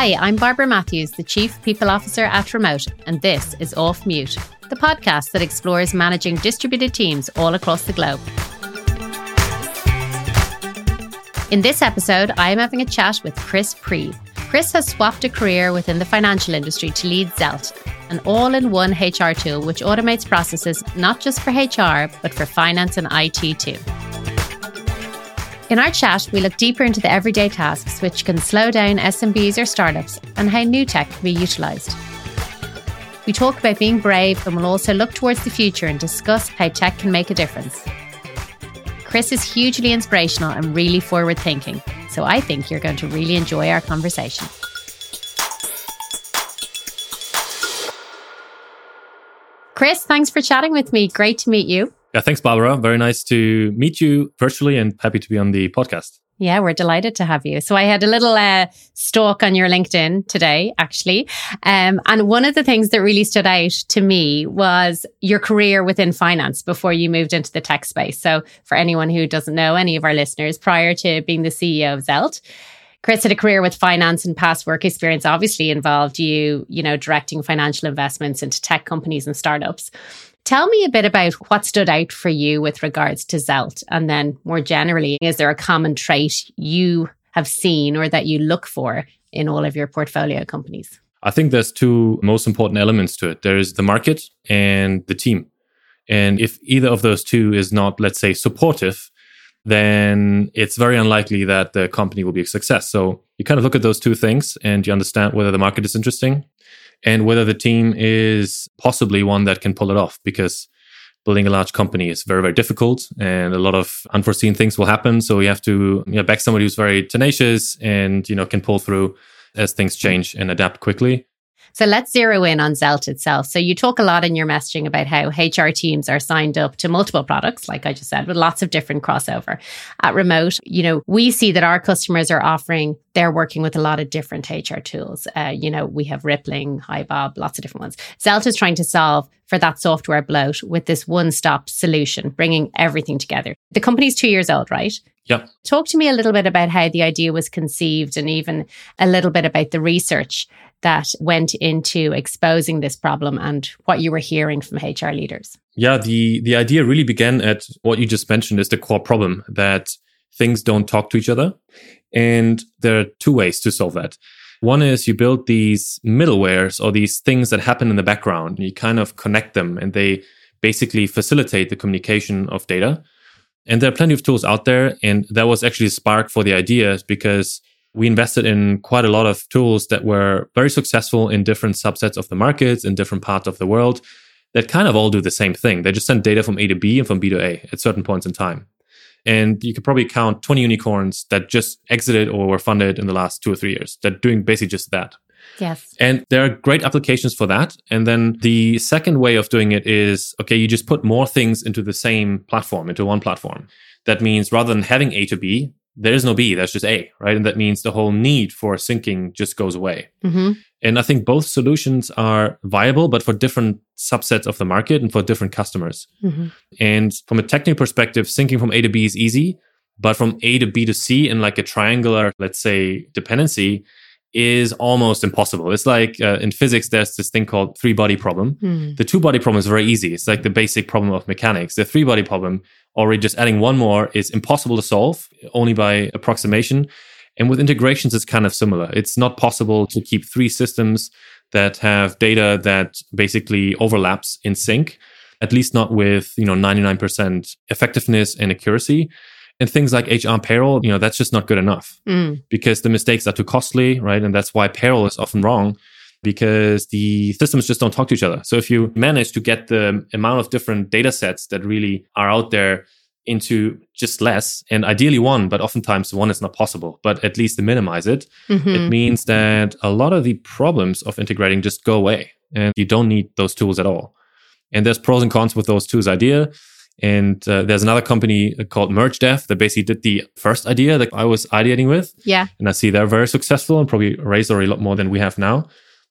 Hi, I'm Barbara Matthews, the Chief People Officer at Remote, and this is Off Mute, the podcast that explores managing distributed teams all across the globe. In this episode, I am having a chat with Chris Priebe. Chris has swapped a career within the financial industry to lead Zelt, an all in one HR tool which automates processes not just for HR, but for finance and IT too. In our chat, we look deeper into the everyday tasks which can slow down SMBs or startups and how new tech can be utilised. We talk about being brave and we'll also look towards the future and discuss how tech can make a difference. Chris is hugely inspirational and really forward thinking, so I think you're going to really enjoy our conversation. Chris, thanks for chatting with me. Great to meet you. Yeah, thanks, Barbara. Very nice to meet you virtually and happy to be on the podcast. Yeah, we're delighted to have you. So I had a little uh, stalk on your LinkedIn today, actually. Um, and one of the things that really stood out to me was your career within finance before you moved into the tech space. So for anyone who doesn't know, any of our listeners, prior to being the CEO of Zelt, Chris had a career with finance and past work experience obviously involved you, you know, directing financial investments into tech companies and startups. Tell me a bit about what stood out for you with regards to Zelt. And then more generally, is there a common trait you have seen or that you look for in all of your portfolio companies? I think there's two most important elements to it. There is the market and the team. And if either of those two is not, let's say, supportive, then it's very unlikely that the company will be a success. So you kind of look at those two things and you understand whether the market is interesting and whether the team is possibly one that can pull it off because building a large company is very very difficult and a lot of unforeseen things will happen so you have to you know, back somebody who's very tenacious and you know can pull through as things change and adapt quickly so let's zero in on Zelt itself. So you talk a lot in your messaging about how HR teams are signed up to multiple products, like I just said, with lots of different crossover. At Remote, you know, we see that our customers are offering, they're working with a lot of different HR tools. Uh, you know, we have Rippling, HiBob, lots of different ones. Zelt is trying to solve for that software bloat with this one-stop solution, bringing everything together. The company's two years old, right? Yep. Talk to me a little bit about how the idea was conceived and even a little bit about the research that went into exposing this problem and what you were hearing from HR leaders? Yeah, the the idea really began at what you just mentioned is the core problem that things don't talk to each other. And there are two ways to solve that. One is you build these middlewares or these things that happen in the background. You kind of connect them and they basically facilitate the communication of data. And there are plenty of tools out there. And that was actually a spark for the ideas because we invested in quite a lot of tools that were very successful in different subsets of the markets in different parts of the world that kind of all do the same thing. They just send data from A to B and from B to A at certain points in time. And you could probably count 20 unicorns that just exited or were funded in the last two or three years that doing basically just that. Yes. And there are great applications for that. And then the second way of doing it is okay, you just put more things into the same platform, into one platform. That means rather than having A to B, there is no B, that's just A, right? And that means the whole need for syncing just goes away. Mm-hmm. And I think both solutions are viable, but for different subsets of the market and for different customers. Mm-hmm. And from a technical perspective, syncing from A to B is easy, but from A to B to C in like a triangular, let's say, dependency is almost impossible. It's like uh, in physics, there's this thing called three body problem. Mm. The two body problem is very easy. It's like the basic problem of mechanics. The three body problem, already just adding one more is impossible to solve only by approximation. And with integrations, it's kind of similar. It's not possible to keep three systems that have data that basically overlaps in sync, at least not with, you know, 99% effectiveness and accuracy. And things like HR payroll, you know, that's just not good enough mm. because the mistakes are too costly, right? And that's why payroll is often wrong because the systems just don't talk to each other. So if you manage to get the amount of different data sets that really are out there into just less and ideally one, but oftentimes one is not possible, but at least to minimize it, mm-hmm. it means that a lot of the problems of integrating just go away and you don't need those tools at all. And there's pros and cons with those tools idea. And uh, there's another company called MergeDev that basically did the first idea that I was ideating with. Yeah. And I see they're very successful and probably raised already a lot more than we have now.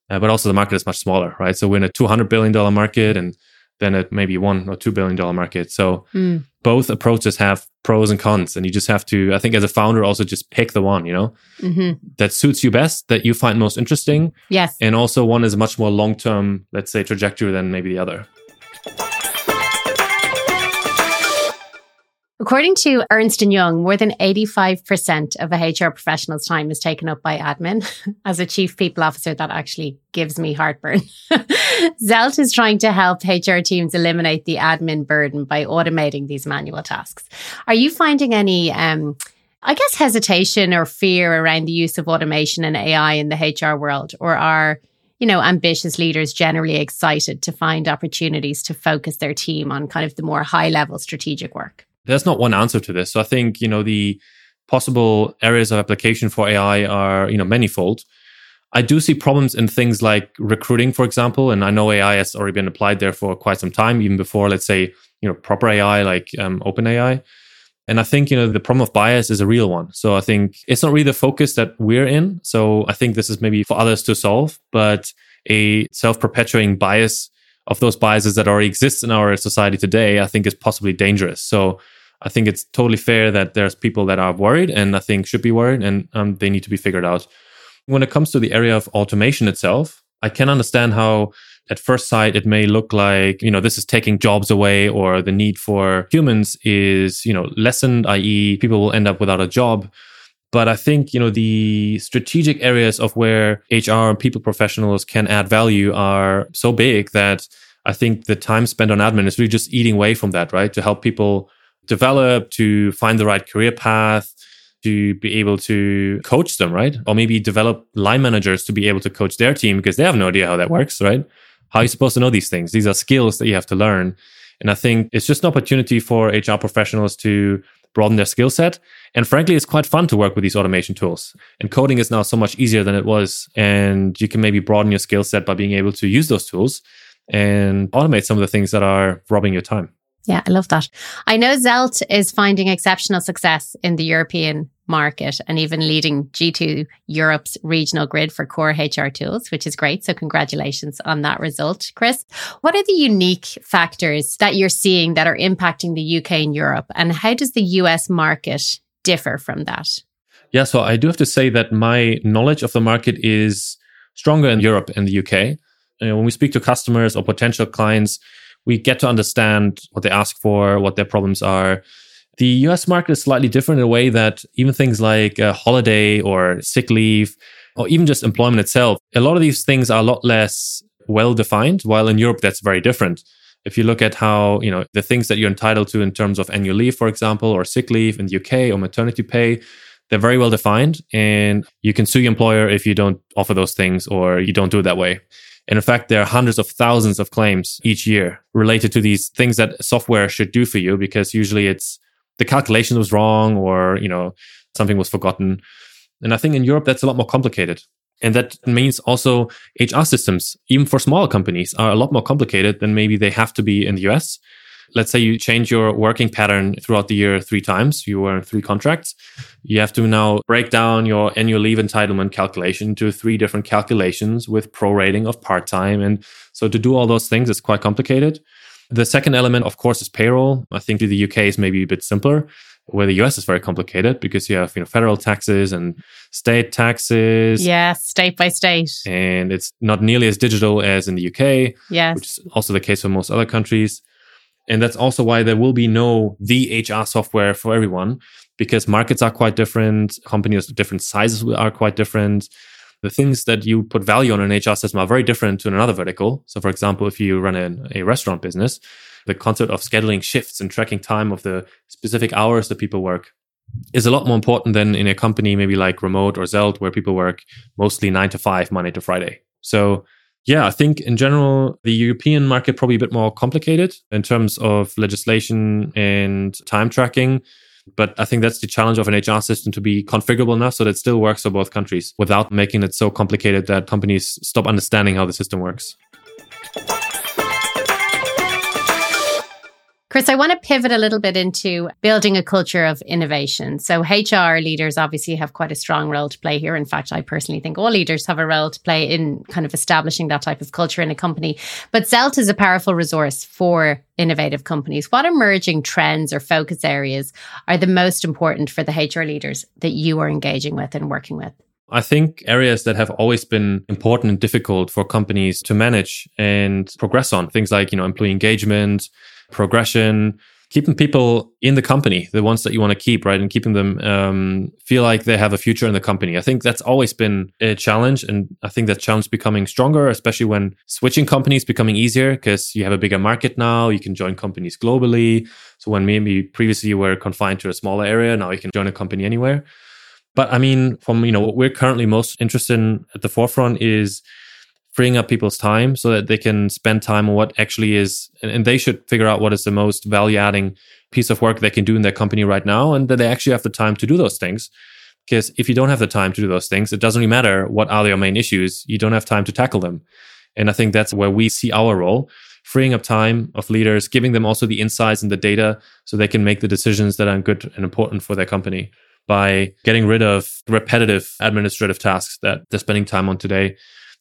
Uh, but also the market is much smaller, right? So we're in a $200 billion market and then at maybe one or $2 billion market. So, mm. both approaches have pros and cons and you just have to i think as a founder also just pick the one you know mm-hmm. that suits you best that you find most interesting yes and also one is a much more long-term let's say trajectory than maybe the other According to Ernst & Young, more than 85% of a HR professional's time is taken up by admin. As a chief people officer, that actually gives me heartburn. Zelt is trying to help HR teams eliminate the admin burden by automating these manual tasks. Are you finding any, um, I guess, hesitation or fear around the use of automation and AI in the HR world? Or are, you know, ambitious leaders generally excited to find opportunities to focus their team on kind of the more high level strategic work? There's not one answer to this. So I think, you know, the possible areas of application for AI are, you know, manifold. I do see problems in things like recruiting, for example, and I know AI has already been applied there for quite some time, even before, let's say, you know, proper AI like um, OpenAI. And I think, you know, the problem of bias is a real one. So I think it's not really the focus that we're in. So I think this is maybe for others to solve, but a self perpetuating bias of those biases that already exist in our society today, I think is possibly dangerous. So I think it's totally fair that there's people that are worried and I think should be worried and um, they need to be figured out. When it comes to the area of automation itself, I can understand how at first sight it may look like, you know, this is taking jobs away or the need for humans is, you know, lessened, i.e. people will end up without a job. But I think, you know, the strategic areas of where HR and people professionals can add value are so big that I think the time spent on admin is really just eating away from that, right? To help people develop, to find the right career path, to be able to coach them, right? Or maybe develop line managers to be able to coach their team because they have no idea how that works, right? How are you supposed to know these things? These are skills that you have to learn. And I think it's just an opportunity for HR professionals to broaden their skill set. And frankly, it's quite fun to work with these automation tools. And coding is now so much easier than it was. And you can maybe broaden your skill set by being able to use those tools and automate some of the things that are robbing your time. Yeah, I love that. I know Zelt is finding exceptional success in the European market and even leading G2 Europe's regional grid for core HR tools, which is great. So, congratulations on that result, Chris. What are the unique factors that you're seeing that are impacting the UK and Europe? And how does the US market differ from that? Yeah, so I do have to say that my knowledge of the market is stronger in Europe and the UK. You know, uh, when we speak to customers or potential clients, we get to understand what they ask for, what their problems are. The US market is slightly different in a way that even things like a holiday or sick leave, or even just employment itself, a lot of these things are a lot less well defined, while in Europe, that's very different. If you look at how, you know, the things that you're entitled to in terms of annual leave, for example, or sick leave in the UK or maternity pay, they're very well defined and you can sue your employer if you don't offer those things or you don't do it that way. And in fact, there are hundreds of thousands of claims each year related to these things that software should do for you because usually it's the calculation was wrong or, you know, something was forgotten. And I think in Europe, that's a lot more complicated. And that means also HR systems, even for smaller companies, are a lot more complicated than maybe they have to be in the US let's say you change your working pattern throughout the year three times, you were in three contracts. You have to now break down your annual leave entitlement calculation to three different calculations with prorating of part time. And so to do all those things is quite complicated. The second element, of course, is payroll. I think the UK is maybe a bit simpler where the US is very complicated because you have you know federal taxes and state taxes. Yeah, state by state. And it's not nearly as digital as in the UK. Yes. Which is also the case for most other countries. And that's also why there will be no the HR software for everyone because markets are quite different, companies of different sizes are quite different. The things that you put value on an HR system are very different to another vertical. So, for example, if you run a, restaurant business, the concept of scheduling shifts and tracking time of the specific hours that people work is a lot more important than in a company maybe like Remote or Zelt, where people work mostly nine to five, Monday to Friday. So yeah, I think in general, the European market probably a bit more complicated in terms of legislation and time tracking. But I think that's the challenge of an HR system to be configurable enough so that it still works for both countries without making it so complicated that companies stop understanding how the system works. Chris, I want to pivot a little bit into building a culture of innovation. So, HR leaders obviously have quite a strong role to play here. In fact, I personally think all leaders have a role to play in kind of establishing that type of culture in a company. But Zelt is a powerful resource for innovative companies. What emerging trends or focus areas are the most important for the HR leaders that you are engaging with and working with? I think areas that have always been important and difficult for companies to manage and progress on, things like, you know, employee engagement, progression, keeping people in the company, the ones that you want to keep, right? And keeping them um, feel like they have a future in the company. I think that's always been a challenge. And I think that challenge becoming stronger, especially when switching companies becoming easier because you have a bigger market now. You can join companies globally. So when maybe previously you were confined to a smaller area, now you can join a company anywhere. But I mean, from, you know, what we're currently most interested in at the forefront is freeing up people's time so that they can spend time on what actually is, and, they should figure out what is the most value adding piece of work they can do in their company right now, and that they actually have the time to do those things. Because if you don't have the time to do those things, it doesn't really matter what are your main issues. You don't have time to tackle them. And I think that's where we see our role freeing up time of leaders, giving them also the insights and the data so they can make the decisions that are good and important for their company by getting rid of repetitive administrative tasks that they're spending time on today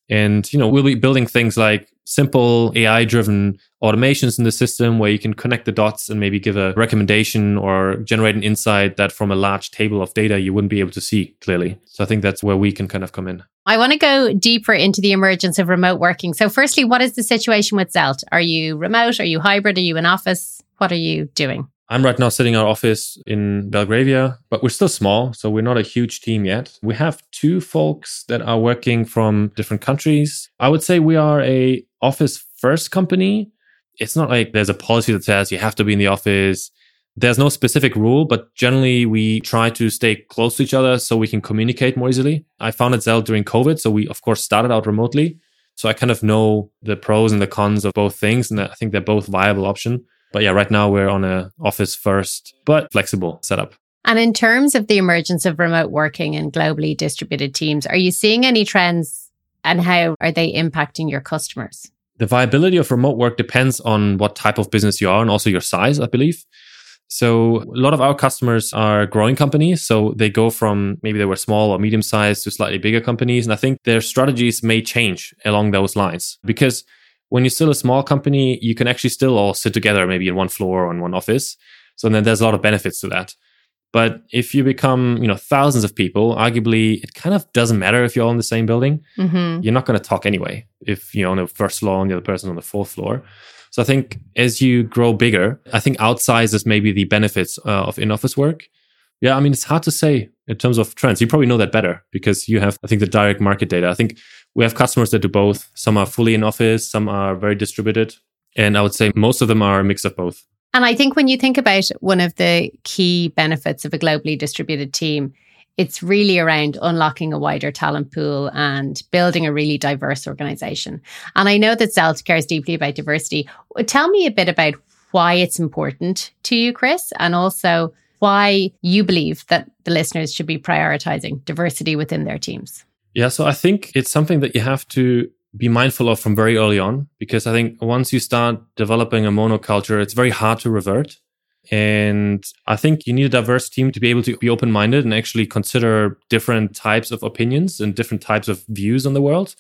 and, you know, we'll be building things like simple AI driven automations in the system where you can connect the dots and maybe give a recommendation or generate an insight that from a large table of data you wouldn't be able to see clearly. So I think that's where we can kind of come in. I want to go deeper into the emergence of remote working. So, firstly, what is the situation with Zelt? Are you remote? Are you hybrid? Are you in office? What are you doing? I'm right now sitting in our office in Belgravia, but we're still small, so we're not a huge team yet. We have two folks that are working from different countries. I would say we are a office first company. It's not like there's a policy that says you have to be in the office. There's no specific rule, but generally we try to stay close to each other so we can communicate more easily. I founded Zelt during COVID, so we of course started out remotely. So I kind of know the pros and the cons of both things, and I think they're both viable option. But yeah, right now we're on a office first, but flexible setup. And in terms of the emergence of remote working and globally distributed teams, are you seeing any trends and how are they impacting your customers? The viability of remote work depends on what type of business you are and also your size, I believe. So a lot of our customers are growing companies. So they go from maybe they were small or medium sized to slightly bigger companies. And I think their strategies may change along those lines because when you're still a small company, you can actually still all sit together, maybe in one floor or in one office. So then there's a lot of benefits to that. But if you become, you know, thousands of people, arguably it kind of doesn't matter if you're all in the same building. Mm-hmm. You're not going to talk anyway if you're on the first floor and the other person on the fourth floor. So I think as you grow bigger, I think outsizes maybe the benefits uh, of in-office work. Yeah, I mean, it's hard to say in terms of trends. You probably know that better because you have, I think, the direct market data. I think we have customers that do both. Some are fully in office, some are very distributed. And I would say most of them are a mix of both. And I think when you think about one of the key benefits of a globally distributed team, it's really around unlocking a wider talent pool and building a really diverse organization. And I know that Zelt cares deeply about diversity. Tell me a bit about why it's important to you, Chris, and also why you believe that the listeners should be prioritizing diversity within their teams. Yeah, so I think it's something that you have to be mindful of from very early on because I think once you start developing a monoculture, it's very hard to revert. And I think you need a diverse team to be able to be open minded and actually consider different types of opinions and different types of views on the world.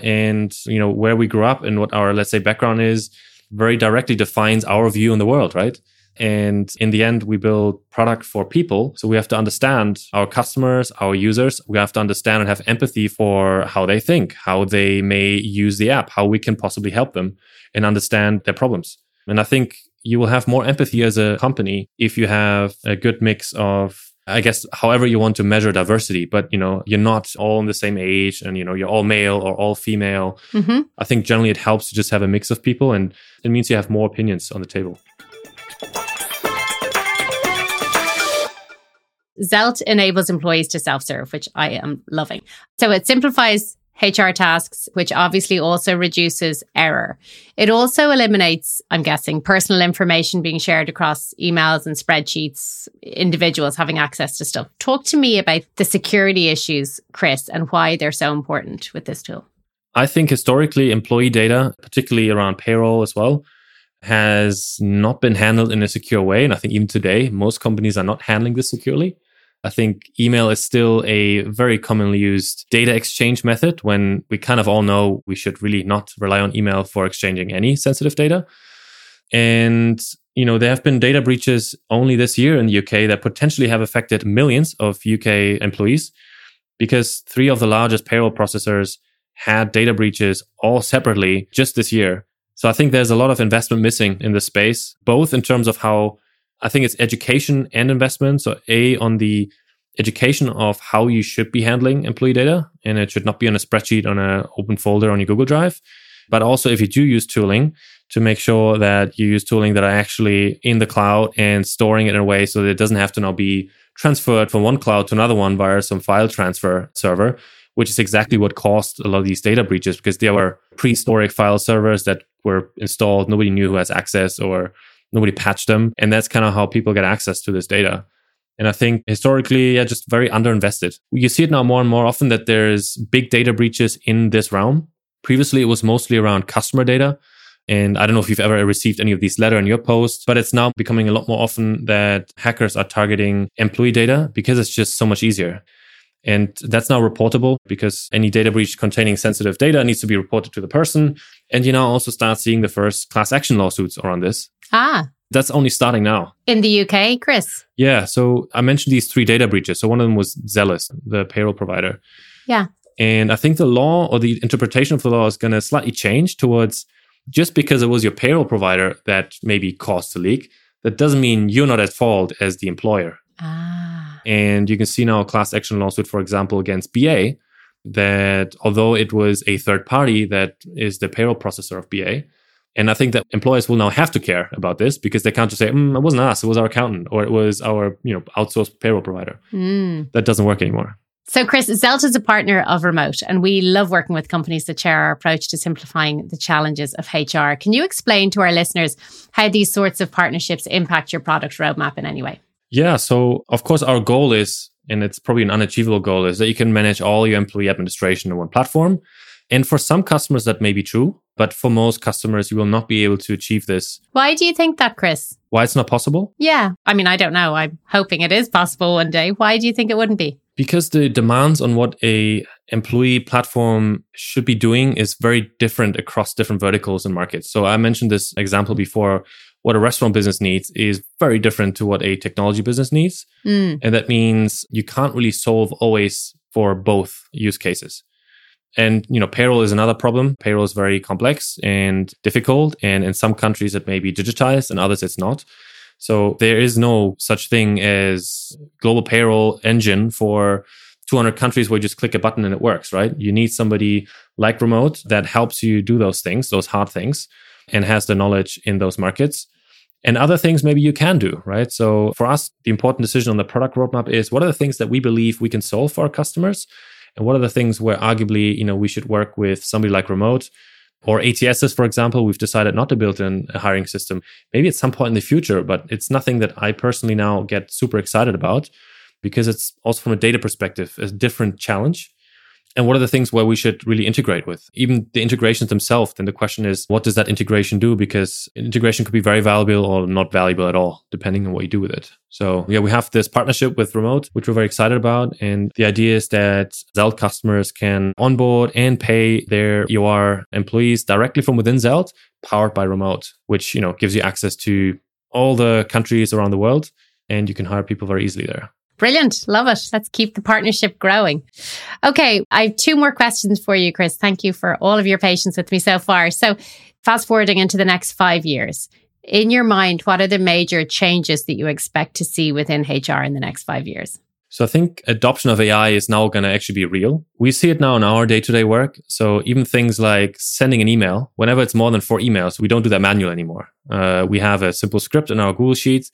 And, you know, where we grew up and what our, let's say, background is very directly defines our view on the world, right? And in the end, we build product for people. So we have to understand our customers, our users. We have to understand and have empathy for how they think, how they may use the app, how we can possibly help them and understand their problems. And I think you will have more empathy as a company if you have a good mix of I guess however you want to measure diversity, but you know, you're not all in the same age and you know, you're all male or all female. Mm-hmm. I think generally it helps to just have a mix of people and it means you have more opinions on the table. Zelt enables employees to self serve, which I am loving. So it simplifies HR tasks, which obviously also reduces error. It also eliminates, I'm guessing, personal information being shared across emails and spreadsheets, individuals having access to stuff. Talk to me about the security issues, Chris, and why they're so important with this tool. I think historically, employee data, particularly around payroll as well, has not been handled in a secure way. And I think even today, most companies are not handling this securely. I think email is still a very commonly used data exchange method when we kind of all know we should really not rely on email for exchanging any sensitive data. And, you know, there have been data breaches only this year in the UK that potentially have affected millions of UK employees because three of the largest payroll processors had data breaches all separately just this year. So I think there's a lot of investment missing in this space, both in terms of how I think it's education and investment. So A on the education of how you should be handling employee data, and it should not be on a spreadsheet on an open folder on your Google Drive. But also if you do use tooling, to make sure that you use tooling that are actually in the cloud and storing it in a way so that it doesn't have to now be transferred from one cloud to another one via some file transfer server, which is exactly what caused a lot of these data breaches because there were prehistoric file servers that were installed. Nobody knew who has access or nobody patched them. And that's kind of how people get access to this data. And I think historically, yeah, just very underinvested. You see it now more and more often that there's big data breaches in this realm. Previously, it was mostly around customer data. And I don't know if you've ever received any of these letter in your post, but it's now becoming a lot more often that hackers are targeting employee data because it's just so much easier. And that's now reportable because any data breach containing sensitive data needs to be reported to the person. And you now also start seeing the first class action lawsuits around this. Ah. That's only starting now. In the UK, Chris? Yeah. So I mentioned these three data breaches. So one of them was Zellis, the payroll provider. Yeah. And I think the law or the interpretation of the law is going to slightly change towards just because it was your payroll provider that maybe caused the leak, that doesn't mean you're not at fault as the employer. Ah. And you can see now a class action lawsuit, for example, against BA, that although it was a third party that is the payroll processor of BA, and I think that employers will now have to care about this because they can't just say, mm, "It wasn't us; it was our accountant, or it was our you know outsourced payroll provider." Mm. That doesn't work anymore. So, Chris, Zelt is a partner of Remote, and we love working with companies that share our approach to simplifying the challenges of HR. Can you explain to our listeners how these sorts of partnerships impact your product roadmap in any way? Yeah. So, of course, our goal is, and it's probably an unachievable goal, is that you can manage all your employee administration in one platform. And for some customers, that may be true, but for most customers, you will not be able to achieve this. Why do you think that, Chris? Why it's not possible? Yeah. I mean, I don't know. I'm hoping it is possible one day. Why do you think it wouldn't be? because the demands on what a employee platform should be doing is very different across different verticals and markets. So I mentioned this example before. What a restaurant business needs is very different to what a technology business needs. Mm. And that means you can't really solve always for both use cases. And, you know, payroll is another problem. Payroll is very complex and difficult. And in some countries, it may be digitized and others it's not. So there is no such thing as global payroll engine for 200 countries where you just click a button and it works, right? You need somebody like remote that helps you do those things, those hard things, and has the knowledge in those markets. And other things maybe you can do, right? So for us, the important decision on the product roadmap is what are the things that we believe we can solve for our customers? And what are the things where arguably, you know, we should work with somebody like remote or ATSs, for example, we've decided not to build in a hiring system. Maybe at some point in the future, but it's nothing that I personally now get super excited about because it's also from a data perspective a different challenge and what are the things where we should really integrate with? Even the integrations themselves then the question is what does that integration do? Because integration could be very valuable or not valuable at all depending on what you do with it. So yeah we have this partnership with remote which we're very excited about. And the idea is that zelt customers can onboard and pay their eur employees directly from within zelt powered by remote which you know gives you access to all the countries around the world. And you can hire people very easily there Brilliant. Love it. Let's keep the partnership growing. Okay. I have two more questions for you, Chris. Thank you for all of your patience with me so far. So, fast forwarding into the next five years, in your mind, what are the major changes that you expect to see within HR in the next five years? So I think adoption of AI is now going to actually be real. We see it now in our day-to-day work. So even things like sending an email, whenever it's more than four emails, we don't do that manual anymore. Uh, we have a simple script in our Google Sheets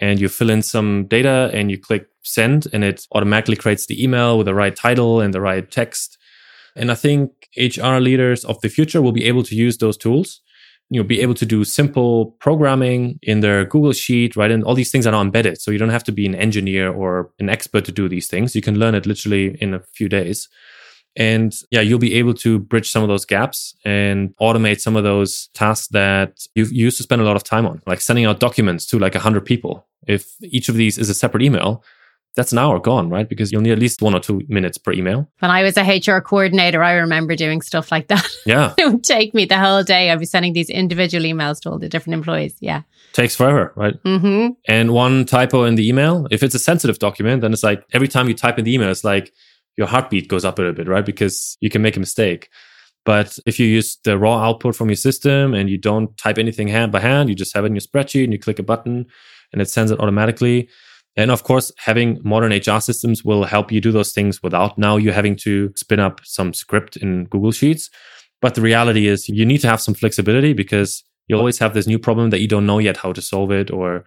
and you fill in some data and you click send and it automatically creates the email with the right title and the right text. And I think HR leaders of the future will be able to use those tools. You'll be able to do simple programming in their Google Sheet, right? And all these things are now embedded. So you don't have to be an engineer or an expert to do these things. You can learn it literally in a few days. And yeah, you'll be able to bridge some of those gaps and automate some of those tasks that you used to spend a lot of time on, like sending out documents to like 100 people. If each of these is a separate email, that's an hour gone, right? Because you'll need at least one or two minutes per email. When I was a HR coordinator, I remember doing stuff like that. Yeah. it would take me the whole day. I'd be sending these individual emails to all the different employees. Yeah. Takes forever, right? Mm-hmm. And one typo in the email, if it's a sensitive document, then it's like every time you type in the email, it's like your heartbeat goes up a little bit, right? Because you can make a mistake. But if you use the raw output from your system and you don't type anything hand by hand, you just have it in your spreadsheet and you click a button and it sends it automatically and of course, having modern HR systems will help you do those things without now you having to spin up some script in Google Sheets. But the reality is you need to have some flexibility because you always have this new problem that you don't know yet how to solve it, or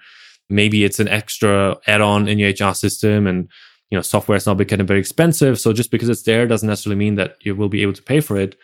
maybe it's an extra add-on in your HR system and you know software is now becoming very expensive. So just because it's there doesn't necessarily mean that you will be able to pay for it.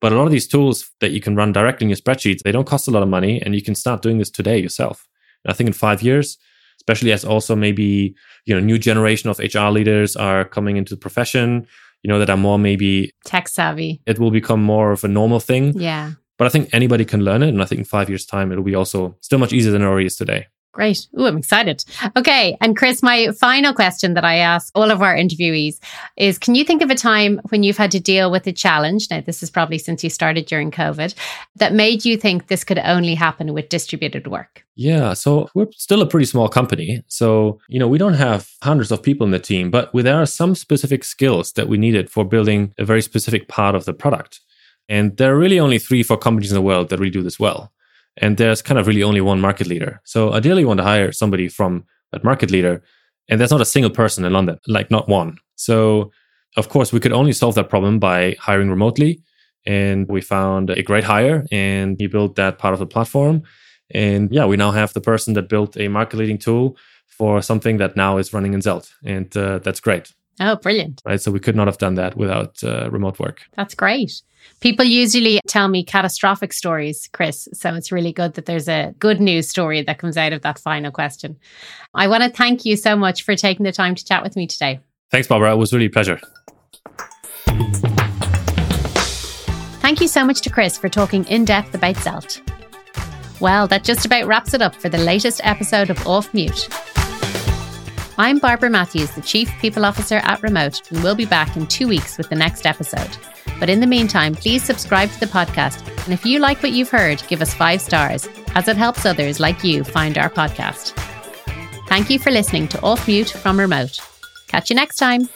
But a lot of these tools that you can run directly in your spreadsheets, they don't cost a lot of money and you can start doing this today yourself. And I think in five years, especially as also maybe you know new generation of hr leaders are coming into the profession you know that are more maybe tech savvy it will become more of a normal thing yeah but i think anybody can learn it and i think in five years time it'll be also still much easier than it already is today Great. Ooh, I'm excited. Okay. And Chris, my final question that I ask all of our interviewees is Can you think of a time when you've had to deal with a challenge? Now, this is probably since you started during COVID that made you think this could only happen with distributed work? Yeah. So we're still a pretty small company. So, you know, we don't have hundreds of people in the team, but there are some specific skills that we needed for building a very specific part of the product. And there are really only three, four companies in the world that really do this well and there's kind of really only one market leader. So ideally, you want to hire somebody from that market leader, and there's not a single person in London, like not one. So of course, we could only solve that problem by hiring remotely, and we found a great hire, and he built that part of the platform. And yeah, we now have the person that built a market leading tool for something that now is running in Zelt, and uh, that's great. Oh, brilliant. Right. So we could not have done that without uh, remote work. That's great. People usually tell me catastrophic stories, Chris. So it's really good that there's a good news story that comes out of that final question. I want to thank you so much for taking the time to chat with me today. Thanks, Barbara. It was really a pleasure. Thank you so much to Chris for talking in depth about Zelt. Well, that just about wraps it up for the latest episode of Off Mute. I'm Barbara Matthews, the Chief People Officer at Remote, and we'll be back in two weeks with the next episode. But in the meantime, please subscribe to the podcast. And if you like what you've heard, give us five stars, as it helps others like you find our podcast. Thank you for listening to Off Mute from Remote. Catch you next time.